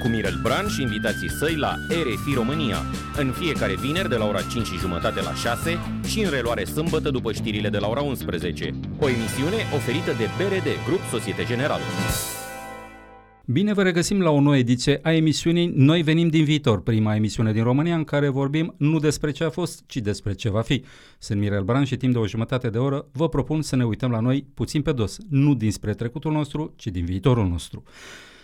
Cu Mirel Bran și invitații săi la RFI România, în fiecare vineri de la ora 5 și jumătate la 6 și în reluare sâmbătă după știrile de la ora 11. O emisiune oferită de BRD, Grup Societe Generală. Bine vă regăsim la o nouă ediție a emisiunii Noi venim din viitor, prima emisiune din România în care vorbim nu despre ce a fost, ci despre ce va fi. Sunt Mirel Bran și timp de o jumătate de oră vă propun să ne uităm la noi puțin pe dos, nu dinspre trecutul nostru, ci din viitorul nostru.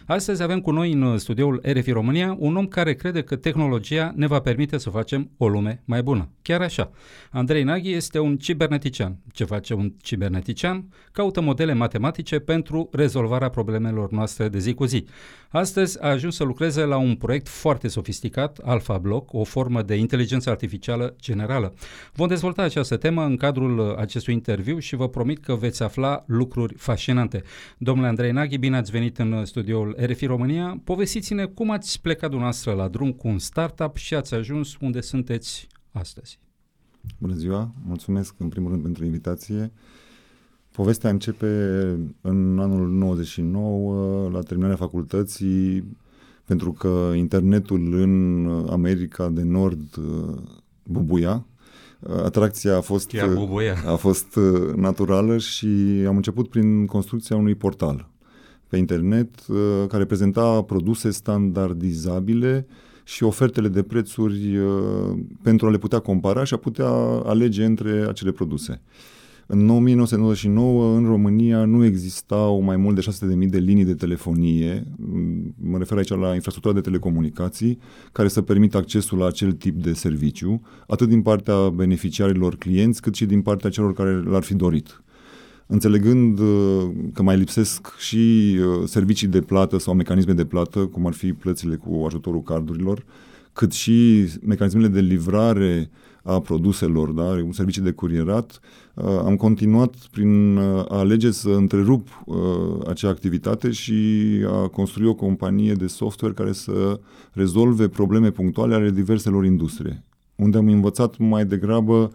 Astăzi avem cu noi în studioul RFI România un om care crede că tehnologia ne va permite să facem o lume mai bună. Chiar așa. Andrei Naghi este un cibernetician. Ce face un cibernetician? Caută modele matematice pentru rezolvarea problemelor noastre de zi cu zi. Astăzi a ajuns să lucreze la un proiect foarte sofisticat, Alpha Block, o formă de inteligență artificială generală. Vom dezvolta această temă în cadrul acestui interviu și vă promit că veți afla lucruri fascinante. Domnule Andrei Naghi, bine ați venit în studioul RFI România. Povestiți-ne cum ați plecat dumneavoastră la drum cu un startup și ați ajuns unde sunteți astăzi. Bună ziua, mulțumesc în primul rând pentru invitație. Povestea începe în anul 99, la terminarea facultății, pentru că internetul în America de Nord uh, bubuia. Atracția a fost, a fost uh, naturală și am început prin construcția unui portal pe internet uh, care prezenta produse standardizabile și ofertele de prețuri uh, pentru a le putea compara și a putea alege între acele produse. În 1999, în România, nu existau mai mult de 600.000 de linii de telefonie, mă refer aici la infrastructura de telecomunicații, care să permită accesul la acel tip de serviciu, atât din partea beneficiarilor clienți, cât și din partea celor care l-ar fi dorit înțelegând uh, că mai lipsesc și uh, servicii de plată sau mecanisme de plată, cum ar fi plățile cu ajutorul cardurilor, cât și mecanismele de livrare a produselor, da, un serviciu de curierat, uh, am continuat prin a alege să întrerup acea activitate și a construi o companie de software care să rezolve probleme punctuale ale diverselor industrie, unde am învățat mai degrabă uh,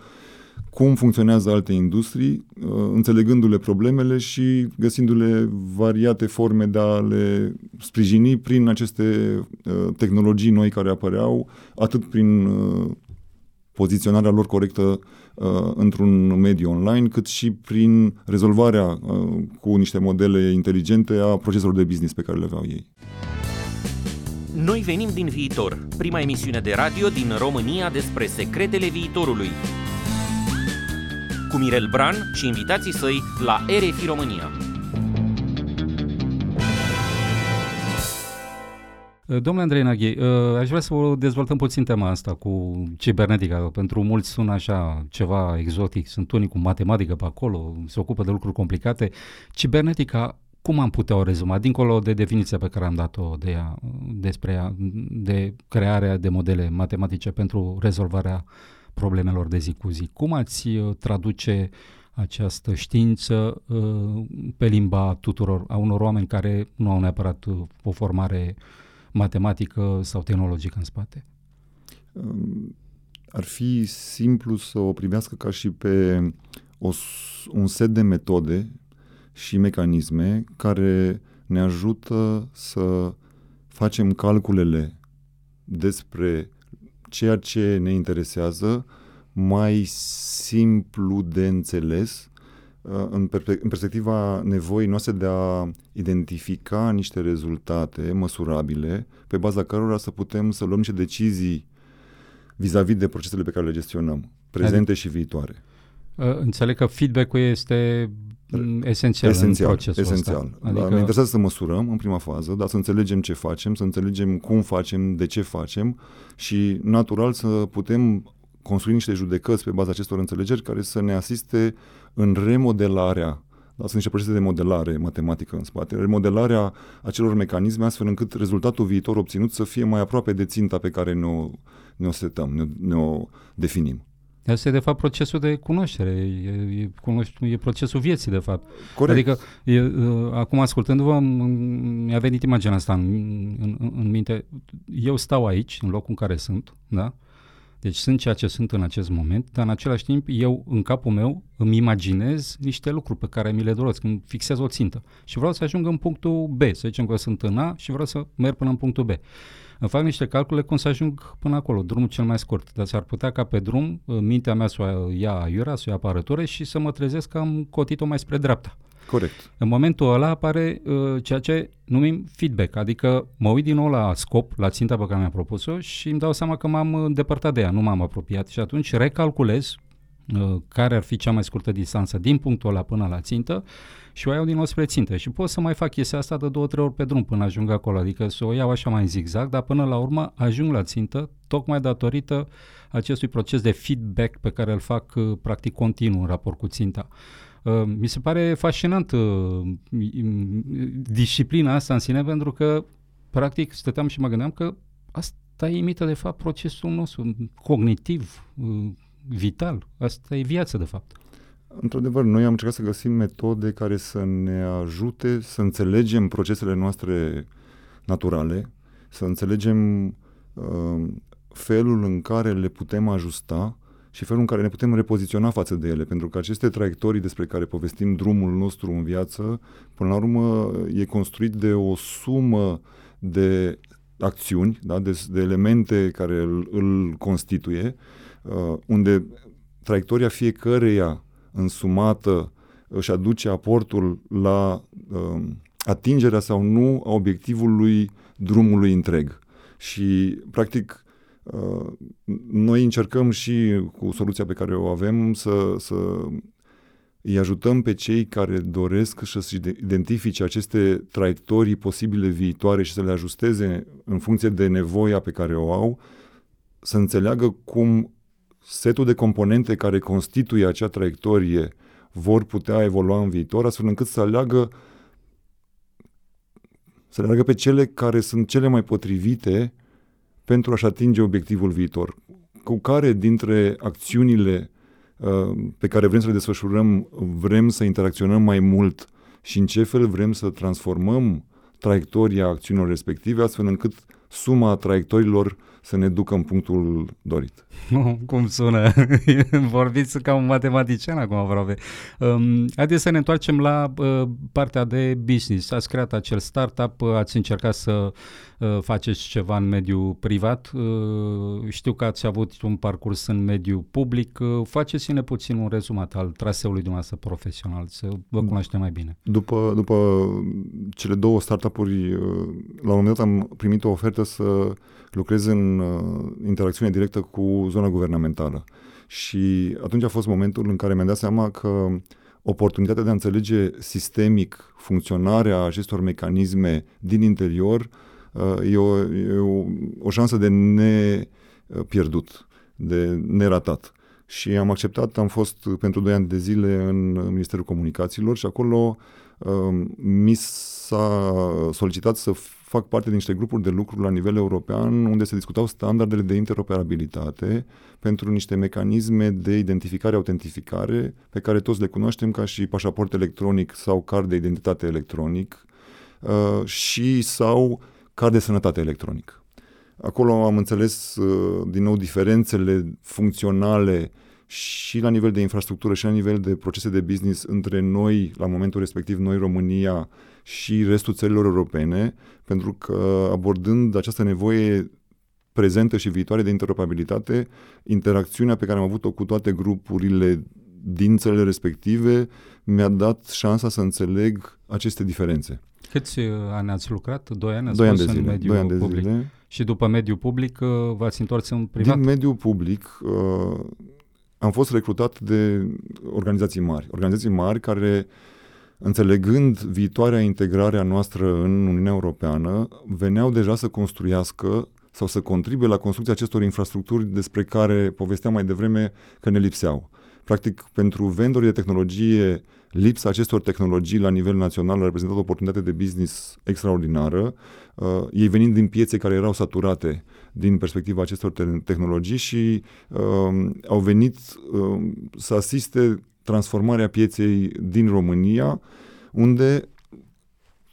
cum funcționează alte industrii, uh, înțelegându-le problemele și găsindu-le variate forme de a le sprijini prin aceste uh, tehnologii noi care apăreau, atât prin uh, poziționarea lor corectă într-un mediu online, cât și prin rezolvarea cu niște modele inteligente a proceselor de business pe care le aveau ei. Noi venim din viitor, prima emisiune de radio din România despre secretele viitorului cu Mirel Bran și invitații săi la RFI România. Domnule Andrei Naghi, uh, aș vrea să vă dezvoltăm puțin tema asta cu cibernetica. Pentru mulți sună așa ceva exotic, sunt unii cu matematică pe acolo, se ocupă de lucruri complicate. Cibernetica, cum am putea o rezuma, dincolo de definiția pe care am dat-o de ea, despre ea, de crearea de modele matematice pentru rezolvarea problemelor de zi cu zi. Cum ați uh, traduce această știință uh, pe limba tuturor, a unor oameni care nu au neapărat uh, o formare matematică sau tehnologică în spate? Um, ar fi simplu să o primească ca și pe o, un set de metode și mecanisme care ne ajută să facem calculele despre ceea ce ne interesează mai simplu de înțeles uh, în, perspectiva nevoii noastre de a identifica niște rezultate măsurabile pe baza cărora să putem să luăm niște decizii vis-a-vis de procesele pe care le gestionăm, prezente și viitoare. Uh, înțeleg că feedback-ul este mm, esențial, esențial în procesul esențial. ăsta. Adică... Da, ne interesează să măsurăm în prima fază, dar să înțelegem ce facem, să înțelegem cum facem, de ce facem și natural să putem construi niște judecăți pe baza acestor înțelegeri care să ne asiste în remodelarea da, sunt niște procese de modelare matematică în spate, remodelarea acelor mecanisme astfel încât rezultatul viitor obținut să fie mai aproape de ținta pe care ne-o, ne-o setăm, ne-o, ne-o definim. Asta e de fapt procesul de cunoaștere, e, e, cunoș- e procesul vieții de fapt. Corect. Adică e, uh, acum ascultându-vă m- mi-a venit imaginea asta în, în, în minte. Eu stau aici, în locul în care sunt, da? Deci sunt ceea ce sunt în acest moment, dar în același timp eu, în capul meu, îmi imaginez niște lucruri pe care mi le doresc, îmi fixez o țintă și vreau să ajung în punctul B, să zicem că sunt în A și vreau să merg până în punctul B. Îmi fac niște calcule cum să ajung până acolo, drumul cel mai scurt, dar s-ar putea ca pe drum mintea mea să o ia aiurea, să o ia apărătură și să mă trezesc că am cotit-o mai spre dreapta. Corect. În momentul ăla apare uh, ceea ce numim feedback, adică mă uit din nou la scop, la ținta pe care mi-am propus-o și îmi dau seama că m-am îndepărtat de ea, nu m-am apropiat și atunci recalculez uh, care ar fi cea mai scurtă distanță din punctul ăla până la țintă și o iau din nou spre țintă și pot să mai fac chestia asta de două, trei ori pe drum până ajung acolo, adică să o iau așa mai în zigzag, dar până la urmă ajung la țintă tocmai datorită acestui proces de feedback pe care îl fac uh, practic continuu în raport cu ținta. Uh, mi se pare fascinant uh, disciplina asta în sine pentru că practic stăteam și mă gândeam că asta imită de fapt procesul nostru cognitiv, uh, vital. Asta e viață de fapt. Într-adevăr, noi am încercat să găsim metode care să ne ajute să înțelegem procesele noastre naturale, să înțelegem uh, felul în care le putem ajusta și felul în care ne putem repoziționa față de ele, pentru că aceste traiectorii despre care povestim drumul nostru în viață, până la urmă e construit de o sumă de acțiuni, da? de, de elemente care îl, îl constituie, uh, unde traiectoria fiecăreia însumată își aduce aportul la uh, atingerea sau nu a obiectivului drumului întreg. Și, practic, uh, noi încercăm și cu soluția pe care o avem să, să îi ajutăm pe cei care doresc să-și identifice aceste traiectorii posibile viitoare și să le ajusteze în funcție de nevoia pe care o au, să înțeleagă cum setul de componente care constituie acea traiectorie vor putea evolua în viitor, astfel încât să aleagă să aleagă pe cele care sunt cele mai potrivite pentru a-și atinge obiectivul viitor. Cu care dintre acțiunile uh, pe care vrem să le desfășurăm vrem să interacționăm mai mult și în ce fel vrem să transformăm traiectoria acțiunilor respective, astfel încât suma traiectoriilor să ne ducă în punctul dorit. Nu, cum sună? Vorbiți ca un matematician acum aproape. Um, haideți să ne întoarcem la uh, partea de business. Ați creat acel startup, uh, ați încercat să uh, faceți ceva în mediul privat. Uh, știu că ați avut un parcurs în mediul public. Uh, faceți-ne puțin un rezumat al traseului dumneavoastră profesional, să vă cunoaștem mai bine. După, după cele două startup-uri, uh, la un moment dat am primit o ofertă să lucrez în uh, interacțiune directă cu zona guvernamentală. Și atunci a fost momentul în care mi-am dat seama că oportunitatea de a înțelege sistemic funcționarea acestor mecanisme din interior uh, e o, e o, o șansă de nepierdut, de neratat. Și am acceptat, am fost pentru 2 ani de zile în Ministerul Comunicațiilor și acolo uh, mi s-a solicitat să fac parte din niște grupuri de lucru la nivel european unde se discutau standardele de interoperabilitate pentru niște mecanisme de identificare-autentificare pe care toți le cunoaștem ca și pașaport electronic sau card de identitate electronic uh, și sau card de sănătate electronic. Acolo am înțeles uh, din nou diferențele funcționale și la nivel de infrastructură și la nivel de procese de business între noi, la momentul respectiv, noi România și restul țărilor europene, pentru că abordând această nevoie prezentă și viitoare de interoperabilitate, interacțiunea pe care am avut-o cu toate grupurile din țările respective mi-a dat șansa să înțeleg aceste diferențe. Câți uh, ani ați lucrat? Doi ani? Ați doi ani de zile. În mediul doi ani de public. zile. Și după mediul public uh, v-ați întors în privat? Din mediul public uh, am fost recrutat de organizații mari. Organizații mari care uh, înțelegând viitoarea integrare a noastră în Uniunea Europeană, veneau deja să construiască sau să contribuie la construcția acestor infrastructuri despre care povesteam mai devreme că ne lipseau. Practic, pentru vendori de tehnologie, lipsa acestor tehnologii la nivel național a reprezentat o oportunitate de business extraordinară, uh, ei venind din piețe care erau saturate din perspectiva acestor te- tehnologii și uh, au venit uh, să asiste transformarea pieței din România, unde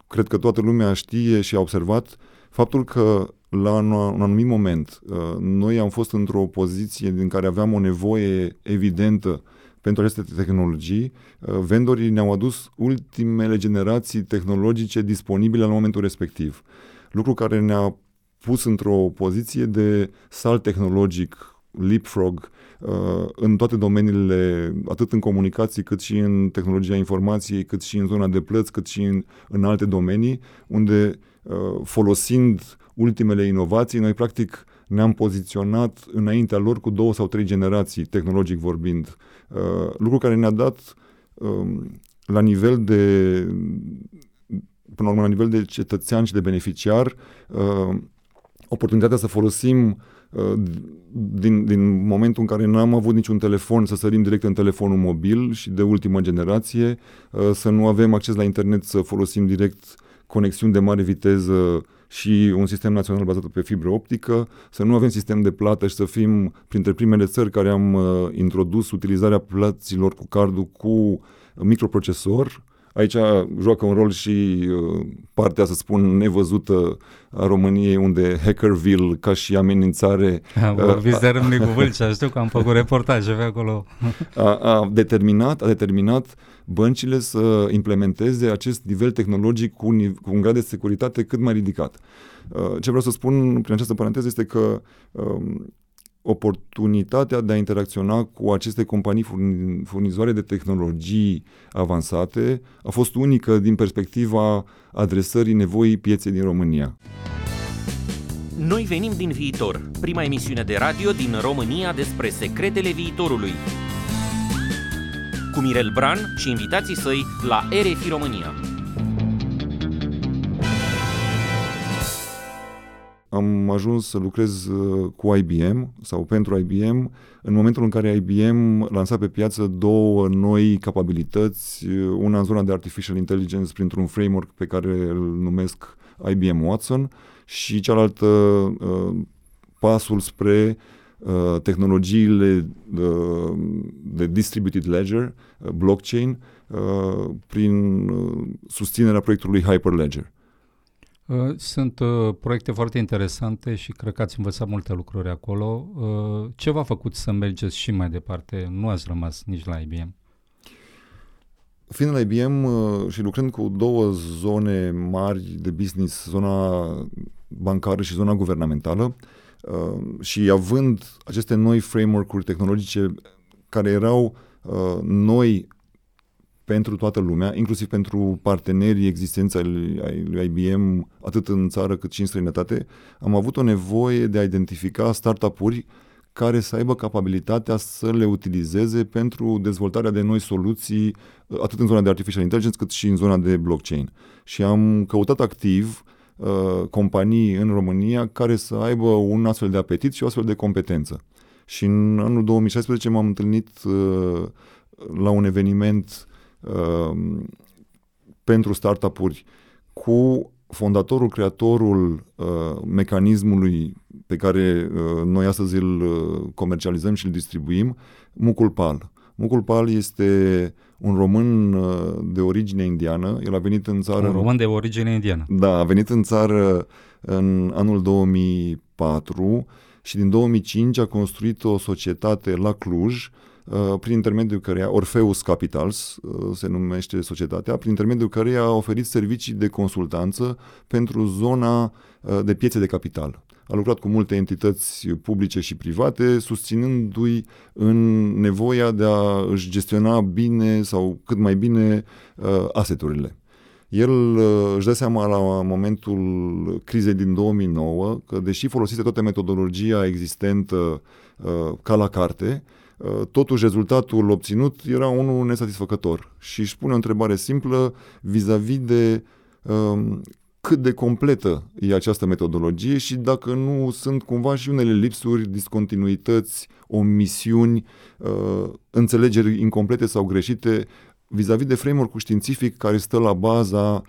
cred că toată lumea știe și a observat faptul că la un, un anumit moment uh, noi am fost într-o poziție din care aveam o nevoie evidentă pentru aceste tehnologii, uh, vendorii ne-au adus ultimele generații tehnologice disponibile la momentul respectiv. Lucru care ne-a pus într-o poziție de salt tehnologic, leapfrog, uh, în toate domeniile, atât în comunicații, cât și în tehnologia informației, cât și în zona de plăți, cât și în, în alte domenii, unde uh, folosind ultimele inovații, noi practic ne-am poziționat înaintea lor cu două sau trei generații, tehnologic vorbind. Uh, lucru care ne-a dat um, la nivel de până la urmă, la nivel de cetățean și de beneficiar, uh, oportunitatea să folosim uh, din, din momentul în care nu am avut niciun telefon, să sărim direct în telefonul mobil și de ultimă generație, uh, să nu avem acces la internet, să folosim direct conexiuni de mare viteză și un sistem național bazat pe fibră optică, să nu avem sistem de plată și să fim printre primele țări care am uh, introdus utilizarea plăților cu cardul cu microprocesor, Aici joacă un rol și uh, partea, să spun, nevăzută a României, unde Hackerville, ca și amenințare... Vorbiți uh, de Râmnicu Vâlcea, știu că am făcut reportaje pe acolo. A, a, determinat, a determinat băncile să implementeze acest nivel tehnologic cu, cu un grad de securitate cât mai ridicat. Uh, ce vreau să spun prin această paranteză este că um, oportunitatea de a interacționa cu aceste companii furnizoare de tehnologii avansate a fost unică din perspectiva adresării nevoii pieței din România. Noi venim din viitor, prima emisiune de radio din România despre secretele viitorului. Cu Mirel Bran și invitații săi la RFI România. Am ajuns să lucrez uh, cu IBM sau pentru IBM în momentul în care IBM lansa pe piață două noi capabilități, uh, una în zona de artificial intelligence printr-un framework pe care îl numesc IBM Watson și cealaltă uh, pasul spre tehnologiile de distributed ledger, blockchain, prin susținerea proiectului Hyperledger. Uh, sunt uh, proiecte foarte interesante și cred că ați învățat multe lucruri acolo. Uh, ce v-a făcut să mergeți și mai departe? Nu ați rămas nici la IBM. Fiind la IBM uh, și lucrând cu două zone mari de business, zona bancară și zona guvernamentală, uh, și având aceste noi framework-uri tehnologice care erau uh, noi pentru toată lumea, inclusiv pentru partenerii existenți ai lui IBM, atât în țară cât și în străinătate, am avut o nevoie de a identifica startup-uri care să aibă capabilitatea să le utilizeze pentru dezvoltarea de noi soluții, atât în zona de artificial intelligence cât și în zona de blockchain. Și am căutat activ uh, companii în România care să aibă un astfel de apetit și o astfel de competență. Și în anul 2016 m-am întâlnit uh, la un eveniment uh, pentru startup-uri cu fondatorul, creatorul uh, mecanismului pe care uh, noi astăzi îl uh, comercializăm și îl distribuim, Mucul Pal. Mucul Pal este un român uh, de origine indiană. El a venit în țară... Un român de origine indiană. Da, a venit în țară în anul 2004 și din 2005 a construit o societate la Cluj Uh, prin intermediul căreia, Orpheus Capitals uh, se numește societatea, prin intermediul căreia a oferit servicii de consultanță pentru zona uh, de piețe de capital. A lucrat cu multe entități publice și private, susținându-i în nevoia de a își gestiona bine sau cât mai bine aseturile. El își dă seama la momentul crizei din 2009 că deși folosise toată metodologia existentă ca la carte, Uh, totuși rezultatul obținut era unul nesatisfăcător și își pune o întrebare simplă vis-a-vis de um, cât de completă e această metodologie și dacă nu sunt cumva și unele lipsuri, discontinuități, omisiuni, uh, înțelegeri incomplete sau greșite vis-a-vis de framework-ul științific care stă la baza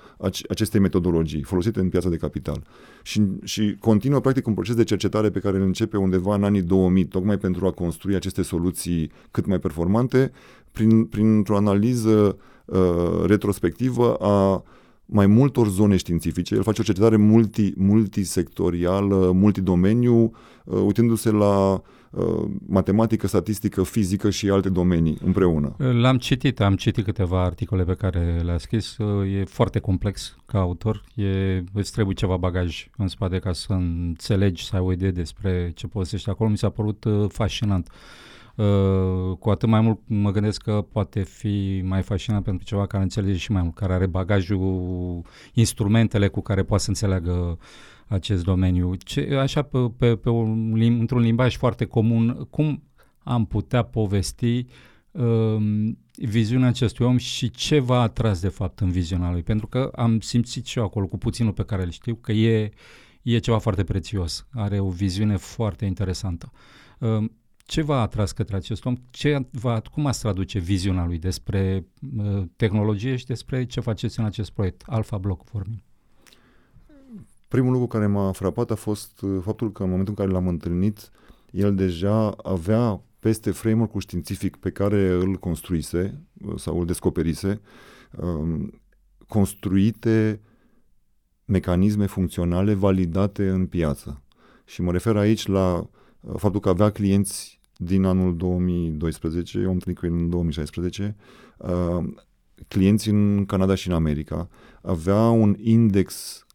acestei metodologii folosite în piața de capital. Și, și continuă practic un proces de cercetare pe care îl începe undeva în anii 2000, tocmai pentru a construi aceste soluții cât mai performante, prin, printr-o analiză uh, retrospectivă a mai multor zone științifice. El face o cercetare multi, multisectorială, multidomeniu, uh, uitându-se la uh, matematică, statistică, fizică și alte domenii împreună. L-am citit, am citit câteva articole pe care le-a scris. Uh, e foarte complex ca autor. E, îți trebuie ceva bagaj în spate ca să înțelegi, să ai o idee despre ce posești acolo. Mi s-a părut uh, fascinant. Uh, Uh, cu atât mai mult mă gândesc că poate fi mai fascinant pentru ceva care înțelege și mai mult, care are bagajul, instrumentele cu care poate să înțeleagă acest domeniu. Ce, așa, pe, pe, pe un, într-un limbaj foarte comun, cum am putea povesti uh, viziunea acestui om și ce v-a atras de fapt în viziunea lui? Pentru că am simțit și eu acolo, cu puținul pe care îl știu, că e, e ceva foarte prețios. Are o viziune foarte interesantă. Uh, ce v-a atras către acest om? Ce va, cum ați traduce viziunea lui despre uh, tehnologie și despre ce faceți în acest proiect? Alpha Block vorbim. Primul lucru care m-a frapat a fost uh, faptul că în momentul în care l-am întâlnit, el deja avea peste framework-ul științific pe care îl construise uh, sau îl descoperise, um, construite mecanisme funcționale validate în piață. Și mă refer aici la uh, faptul că avea clienți din anul 2012, eu am întâlnit cu el în 2016, uh, clienți în Canada și în America, avea un index uh,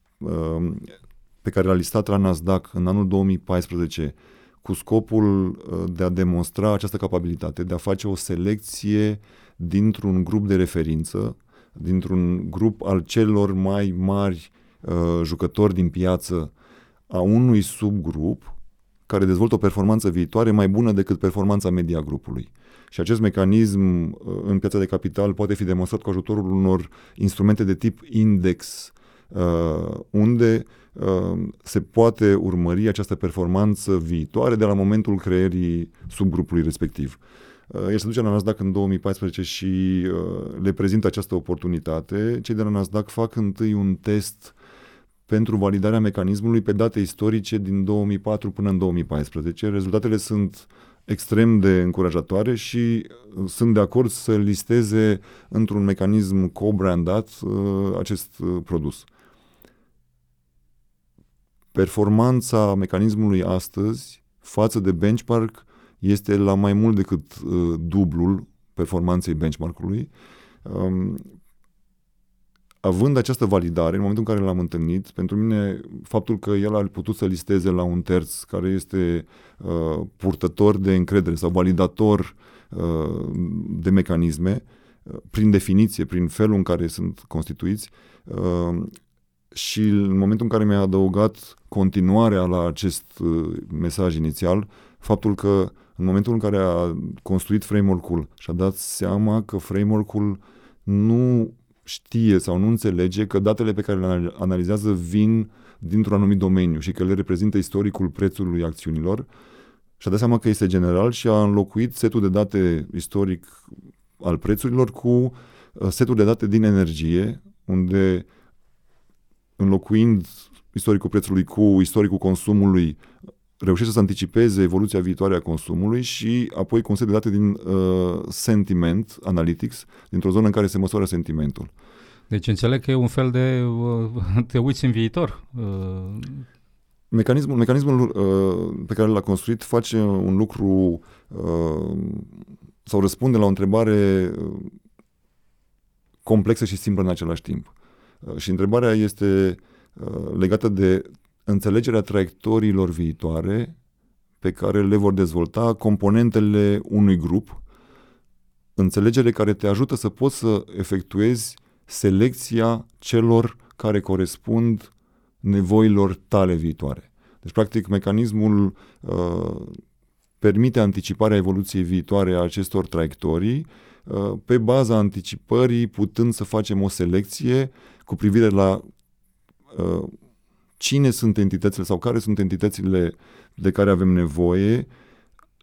pe care l-a listat la Nasdaq în anul 2014 cu scopul uh, de a demonstra această capabilitate, de a face o selecție dintr-un grup de referință, dintr-un grup al celor mai mari uh, jucători din piață a unui subgrup care dezvoltă o performanță viitoare mai bună decât performanța media grupului. Și acest mecanism uh, în piața de capital poate fi demonstrat cu ajutorul unor instrumente de tip index, uh, unde uh, se poate urmări această performanță viitoare de la momentul creierii subgrupului respectiv. El se duce la Nasdaq în 2014 și le prezintă această oportunitate. Cei de la Nasdaq fac întâi un test pentru validarea mecanismului pe date istorice din 2004 până în 2014. Rezultatele sunt extrem de încurajatoare și uh, sunt de acord să listeze într-un mecanism co-brandat uh, acest uh, produs. Performanța mecanismului astăzi față de benchmark este la mai mult decât dublul performanței benchmarkului. Um, având această validare, în momentul în care l-am întâlnit, pentru mine faptul că el a putut să listeze la un terț care este uh, purtător de încredere sau validator uh, de mecanisme, uh, prin definiție, prin felul în care sunt constituiți, uh, și în momentul în care mi-a adăugat continuarea la acest uh, mesaj inițial, faptul că în momentul în care a construit framework-ul și-a dat seama că framework-ul nu știe sau nu înțelege că datele pe care le analizează vin dintr-un anumit domeniu și că le reprezintă istoricul prețului acțiunilor și a dat seama că este general și a înlocuit setul de date istoric al prețurilor cu uh, setul de date din energie, unde înlocuind istoricul prețului cu istoricul consumului, reușește să anticipeze evoluția viitoare a consumului și apoi cu un set de date din uh, sentiment, analytics, dintr-o zonă în care se măsoară sentimentul. Deci înțeleg că e un fel de uh, te uiți în viitor. Uh... Mecanismul, mecanismul uh, pe care l-a construit face un lucru uh, sau răspunde la o întrebare uh, complexă și simplă în același timp. Uh, și întrebarea este uh, legată de înțelegerea traiectoriilor viitoare pe care le vor dezvolta componentele unui grup, înțelegere care te ajută să poți să efectuezi selecția celor care corespund nevoilor tale viitoare. Deci, practic, mecanismul uh, permite anticiparea evoluției viitoare a acestor traiectorii, uh, pe baza anticipării, putând să facem o selecție cu privire la uh, cine sunt entitățile sau care sunt entitățile de care avem nevoie,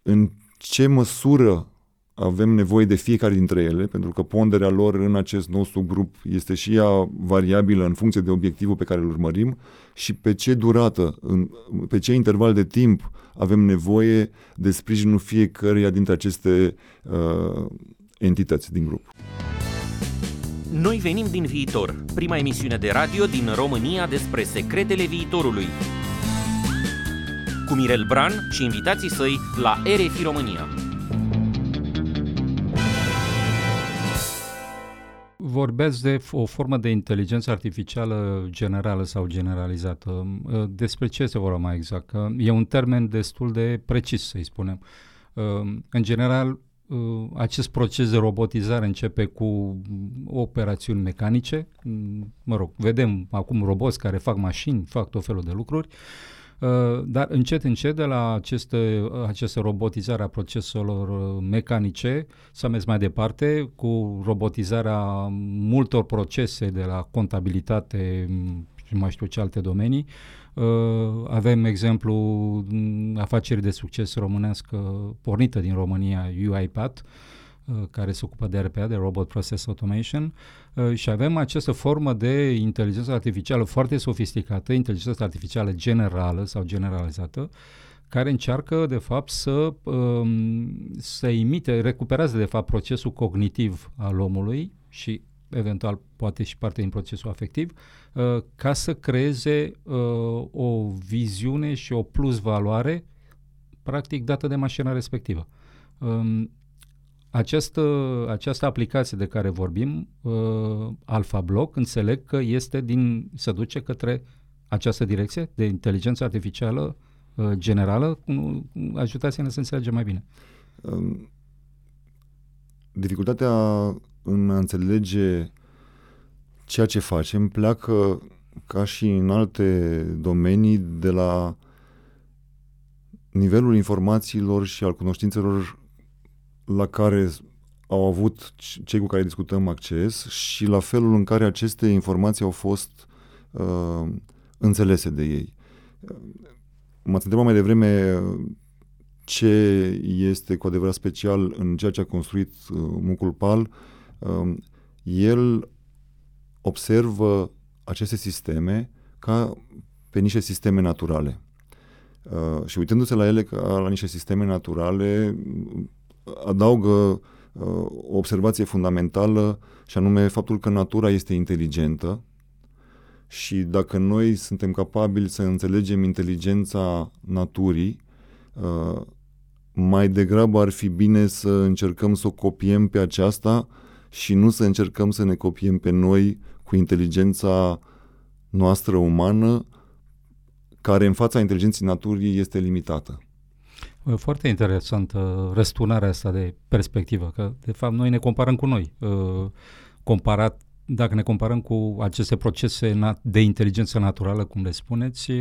în ce măsură avem nevoie de fiecare dintre ele, pentru că ponderea lor în acest nostru grup este și ea variabilă în funcție de obiectivul pe care îl urmărim și pe ce durată, în, pe ce interval de timp avem nevoie de sprijinul fiecăreia dintre aceste uh, entități din grup. Noi venim din viitor, prima emisiune de radio din România despre secretele viitorului. Cu Mirel Bran și invitații săi la RFI România. Vorbeați de o formă de inteligență artificială generală sau generalizată. Despre ce se vorba mai exact? E un termen destul de precis, să-i spunem. În general, Uh, acest proces de robotizare începe cu operațiuni mecanice. Mm, mă rog, vedem acum roboți care fac mașini, fac tot felul de lucruri, uh, dar încet, încet, de la aceste, aceste robotizare a proceselor uh, mecanice, s-a mers mai departe cu robotizarea multor procese de la contabilitate mm, și mai știu ce alte domenii, Uh, avem exemplu afacerii de succes românească pornită din România, UiPath, uh, care se ocupă de RPA, de Robot Process Automation, uh, și avem această formă de inteligență artificială foarte sofisticată, inteligență artificială generală sau generalizată, care încearcă, de fapt, să, um, să imite, recuperează, de fapt, procesul cognitiv al omului și eventual poate și parte din procesul afectiv, uh, ca să creeze uh, o viziune și o plus valoare practic dată de mașina respectivă. Um, această, această aplicație de care vorbim, uh, Alpha Block, înțeleg că este din, se duce către această direcție de inteligență artificială generală. Ajutați-ne să înțelegem mai bine. Um, dificultatea în a înțelege ceea ce facem pleacă ca și în alte domenii de la nivelul informațiilor și al cunoștințelor la care au avut cei cu care discutăm acces și la felul în care aceste informații au fost uh, înțelese de ei. M-ați întrebat mai devreme ce este cu adevărat special în ceea ce a construit uh, Mucul Pal. Um, el observă aceste sisteme ca pe niște sisteme naturale. Uh, și uitându-se la ele ca la niște sisteme naturale, adaugă uh, o observație fundamentală și anume faptul că natura este inteligentă și dacă noi suntem capabili să înțelegem inteligența naturii, uh, mai degrabă ar fi bine să încercăm să o copiem pe aceasta și nu să încercăm să ne copiem pe noi cu inteligența noastră umană, care în fața inteligenței naturii este limitată. Foarte interesantă răsturnarea asta de perspectivă, că de fapt noi ne comparăm cu noi. Comparat, dacă ne comparăm cu aceste procese de inteligență naturală, cum le spuneți,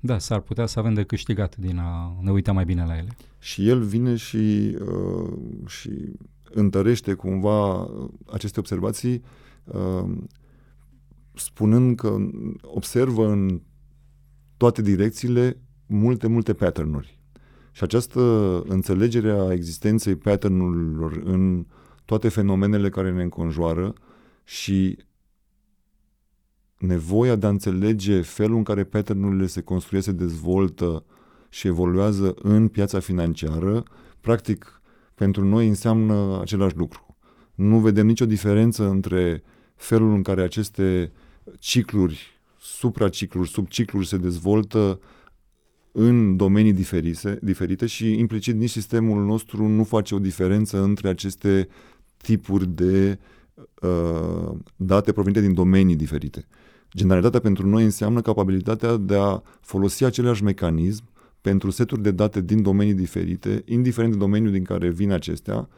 da, s-ar putea să avem de câștigat din a ne uita mai bine la ele. Și el vine și, uh, și întărește cumva aceste observații uh, spunând că observă în toate direcțiile multe, multe patternuri. Și această înțelegere a existenței patternurilor în toate fenomenele care ne înconjoară și nevoia de a înțelege felul în care patternurile se construiesc, se dezvoltă și evoluează în piața financiară, practic pentru noi înseamnă același lucru. Nu vedem nicio diferență între felul în care aceste cicluri, supracicluri, subcicluri se dezvoltă în domenii diferite, diferite și implicit nici sistemul nostru nu face o diferență între aceste tipuri de uh, date provenite din domenii diferite. Generalitatea pentru noi înseamnă capabilitatea de a folosi același mecanism pentru seturi de date din domenii diferite, indiferent de domeniul din care vin acestea,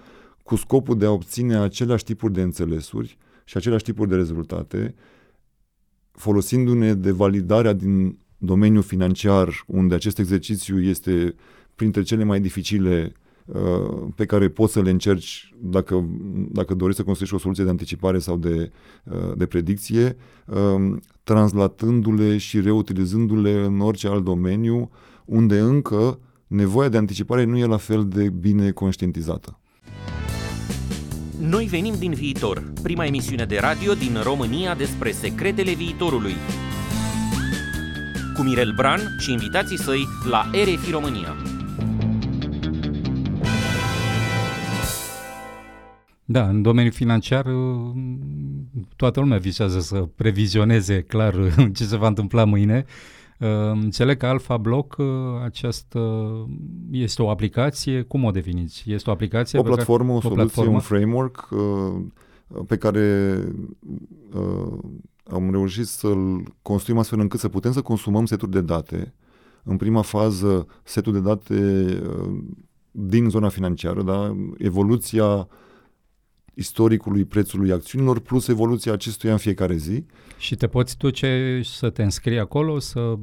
cu scopul de a obține aceleași tipuri de înțelesuri și aceleași tipuri de rezultate, folosindu-ne de validarea din domeniul financiar, unde acest exercițiu este printre cele mai dificile uh, pe care poți să le încerci dacă, dacă dorești să construiești o soluție de anticipare sau de, uh, de predicție, um, translatându-le și reutilizându-le în orice alt domeniu unde încă nevoia de anticipare nu e la fel de bine conștientizată. Noi venim din viitor, prima emisiune de radio din România despre secretele viitorului. Cu Mirel Bran și invitații săi la RFI România. Da, în domeniul financiar toată lumea visează să previzioneze clar ce se va întâmpla mâine. Înțeleg că Alpha Block această este o aplicație, cum o definiți? Este o aplicație? O platformă, o, o soluție, platformă? un framework uh, pe care uh, am reușit să-l construim astfel încât să putem să consumăm seturi de date. În prima fază, setul de date uh, din zona financiară, da? evoluția istoricului prețului acțiunilor plus evoluția acestuia în fiecare zi. Și te poți duce să te înscrii acolo, să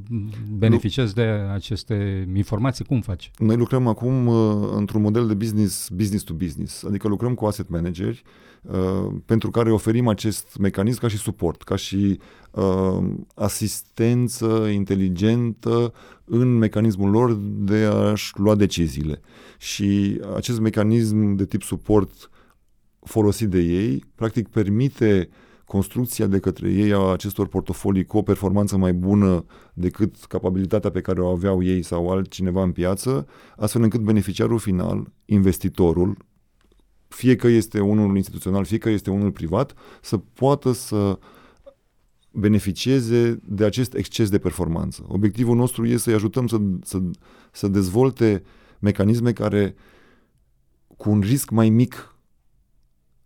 beneficiezi nu. de aceste informații? Cum faci? Noi lucrăm acum uh, într-un model de business, business to business, adică lucrăm cu asset manageri uh, pentru care oferim acest mecanism ca și suport, ca și uh, asistență inteligentă în mecanismul lor de a-și lua deciziile. Și acest mecanism de tip suport folosit de ei, practic permite construcția de către ei a acestor portofolii cu o performanță mai bună decât capabilitatea pe care o aveau ei sau altcineva în piață, astfel încât beneficiarul final, investitorul, fie că este unul instituțional, fie că este unul privat, să poată să beneficieze de acest exces de performanță. Obiectivul nostru este să-i ajutăm să, să, să dezvolte mecanisme care cu un risc mai mic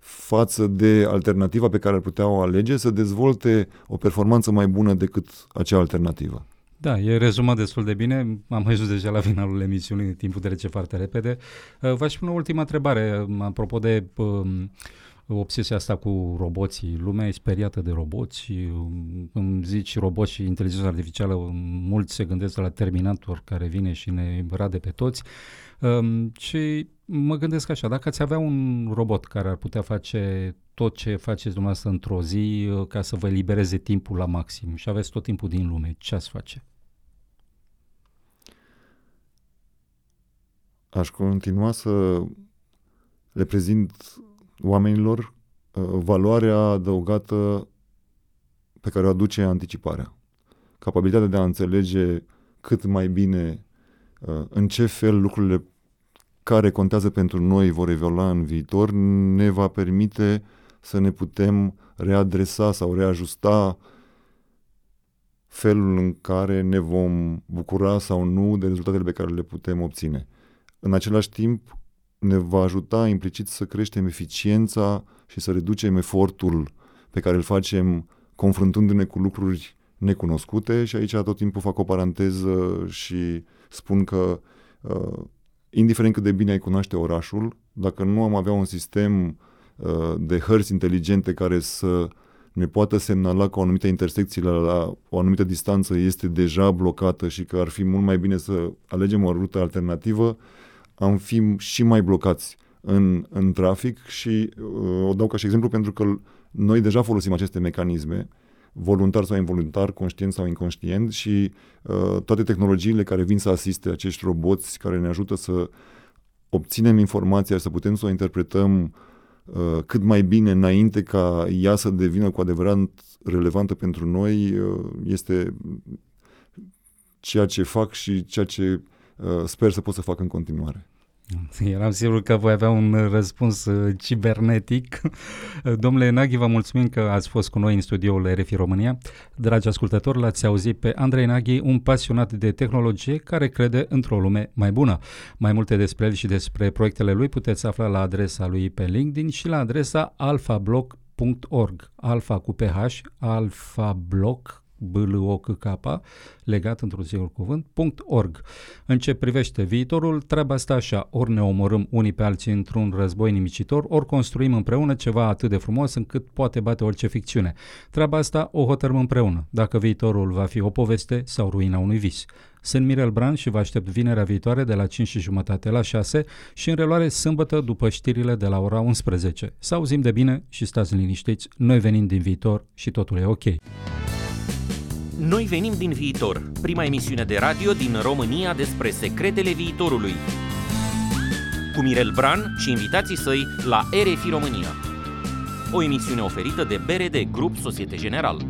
față de alternativa pe care ar putea o alege, să dezvolte o performanță mai bună decât acea alternativă. Da, e rezumat destul de bine. Am ajuns deja la finalul emisiunii, timpul trece foarte repede. Uh, v-aș pune o ultimă întrebare, apropo de um, obsesia asta cu roboții. Lumea e speriată de roboți. Îmi zici roboți și inteligența artificială, mulți se gândesc la Terminator care vine și ne rade pe toți. Um, și mă gândesc așa, dacă ați avea un robot care ar putea face tot ce faceți dumneavoastră într-o zi uh, ca să vă elibereze timpul la maxim și aveți tot timpul din lume, ce ați face? Aș continua să le prezint oamenilor uh, valoarea adăugată pe care o aduce anticiparea. Capabilitatea de a înțelege cât mai bine uh, în ce fel lucrurile care contează pentru noi vor evolua în viitor ne va permite să ne putem readresa sau reajusta felul în care ne vom bucura sau nu de rezultatele pe care le putem obține. În același timp, ne va ajuta implicit să creștem eficiența și să reducem efortul pe care îl facem confruntându-ne cu lucruri necunoscute și aici tot timpul fac o paranteză și spun că uh, indiferent cât de bine ai cunoaște orașul, dacă nu am avea un sistem uh, de hărți inteligente care să ne poată semnala că o anumită intersecție la, la o anumită distanță este deja blocată și că ar fi mult mai bine să alegem o rută alternativă, am fi și mai blocați în, în trafic și uh, o dau ca și exemplu pentru că noi deja folosim aceste mecanisme voluntar sau involuntar, conștient sau inconștient și uh, toate tehnologiile care vin să asiste acești roboți care ne ajută să obținem informația, să putem să o interpretăm uh, cât mai bine înainte ca ea să devină cu adevărat relevantă pentru noi, uh, este ceea ce fac și ceea ce uh, sper să pot să fac în continuare. Eram sigur că voi avea un răspuns uh, cibernetic. Domnule Naghi, vă mulțumim că ați fost cu noi în studioul RFI România. Dragi ascultători, l-ați auzit pe Andrei Naghi, un pasionat de tehnologie care crede într-o lume mai bună. Mai multe despre el și despre proiectele lui puteți afla la adresa lui pe LinkedIn și la adresa alphablock.org. Alfa cu PH, alphablock blokk, legat într-un singur cuvânt, .org. În ce privește viitorul, treaba asta așa, ori ne omorâm unii pe alții într-un război nimicitor, ori construim împreună ceva atât de frumos încât poate bate orice ficțiune. Treaba asta o hotărâm împreună, dacă viitorul va fi o poveste sau ruina unui vis. Sunt Mirel Bran și vă aștept vinerea viitoare de la 5 și jumătate la 6 și în reluare sâmbătă după știrile de la ora 11. Să auzim de bine și stați liniștiți, noi venim din viitor și totul e ok. Noi venim din viitor, prima emisiune de radio din România despre secretele viitorului. Cu Mirel Bran și invitații săi la RFI România. O emisiune oferită de BRD Grup Societe General.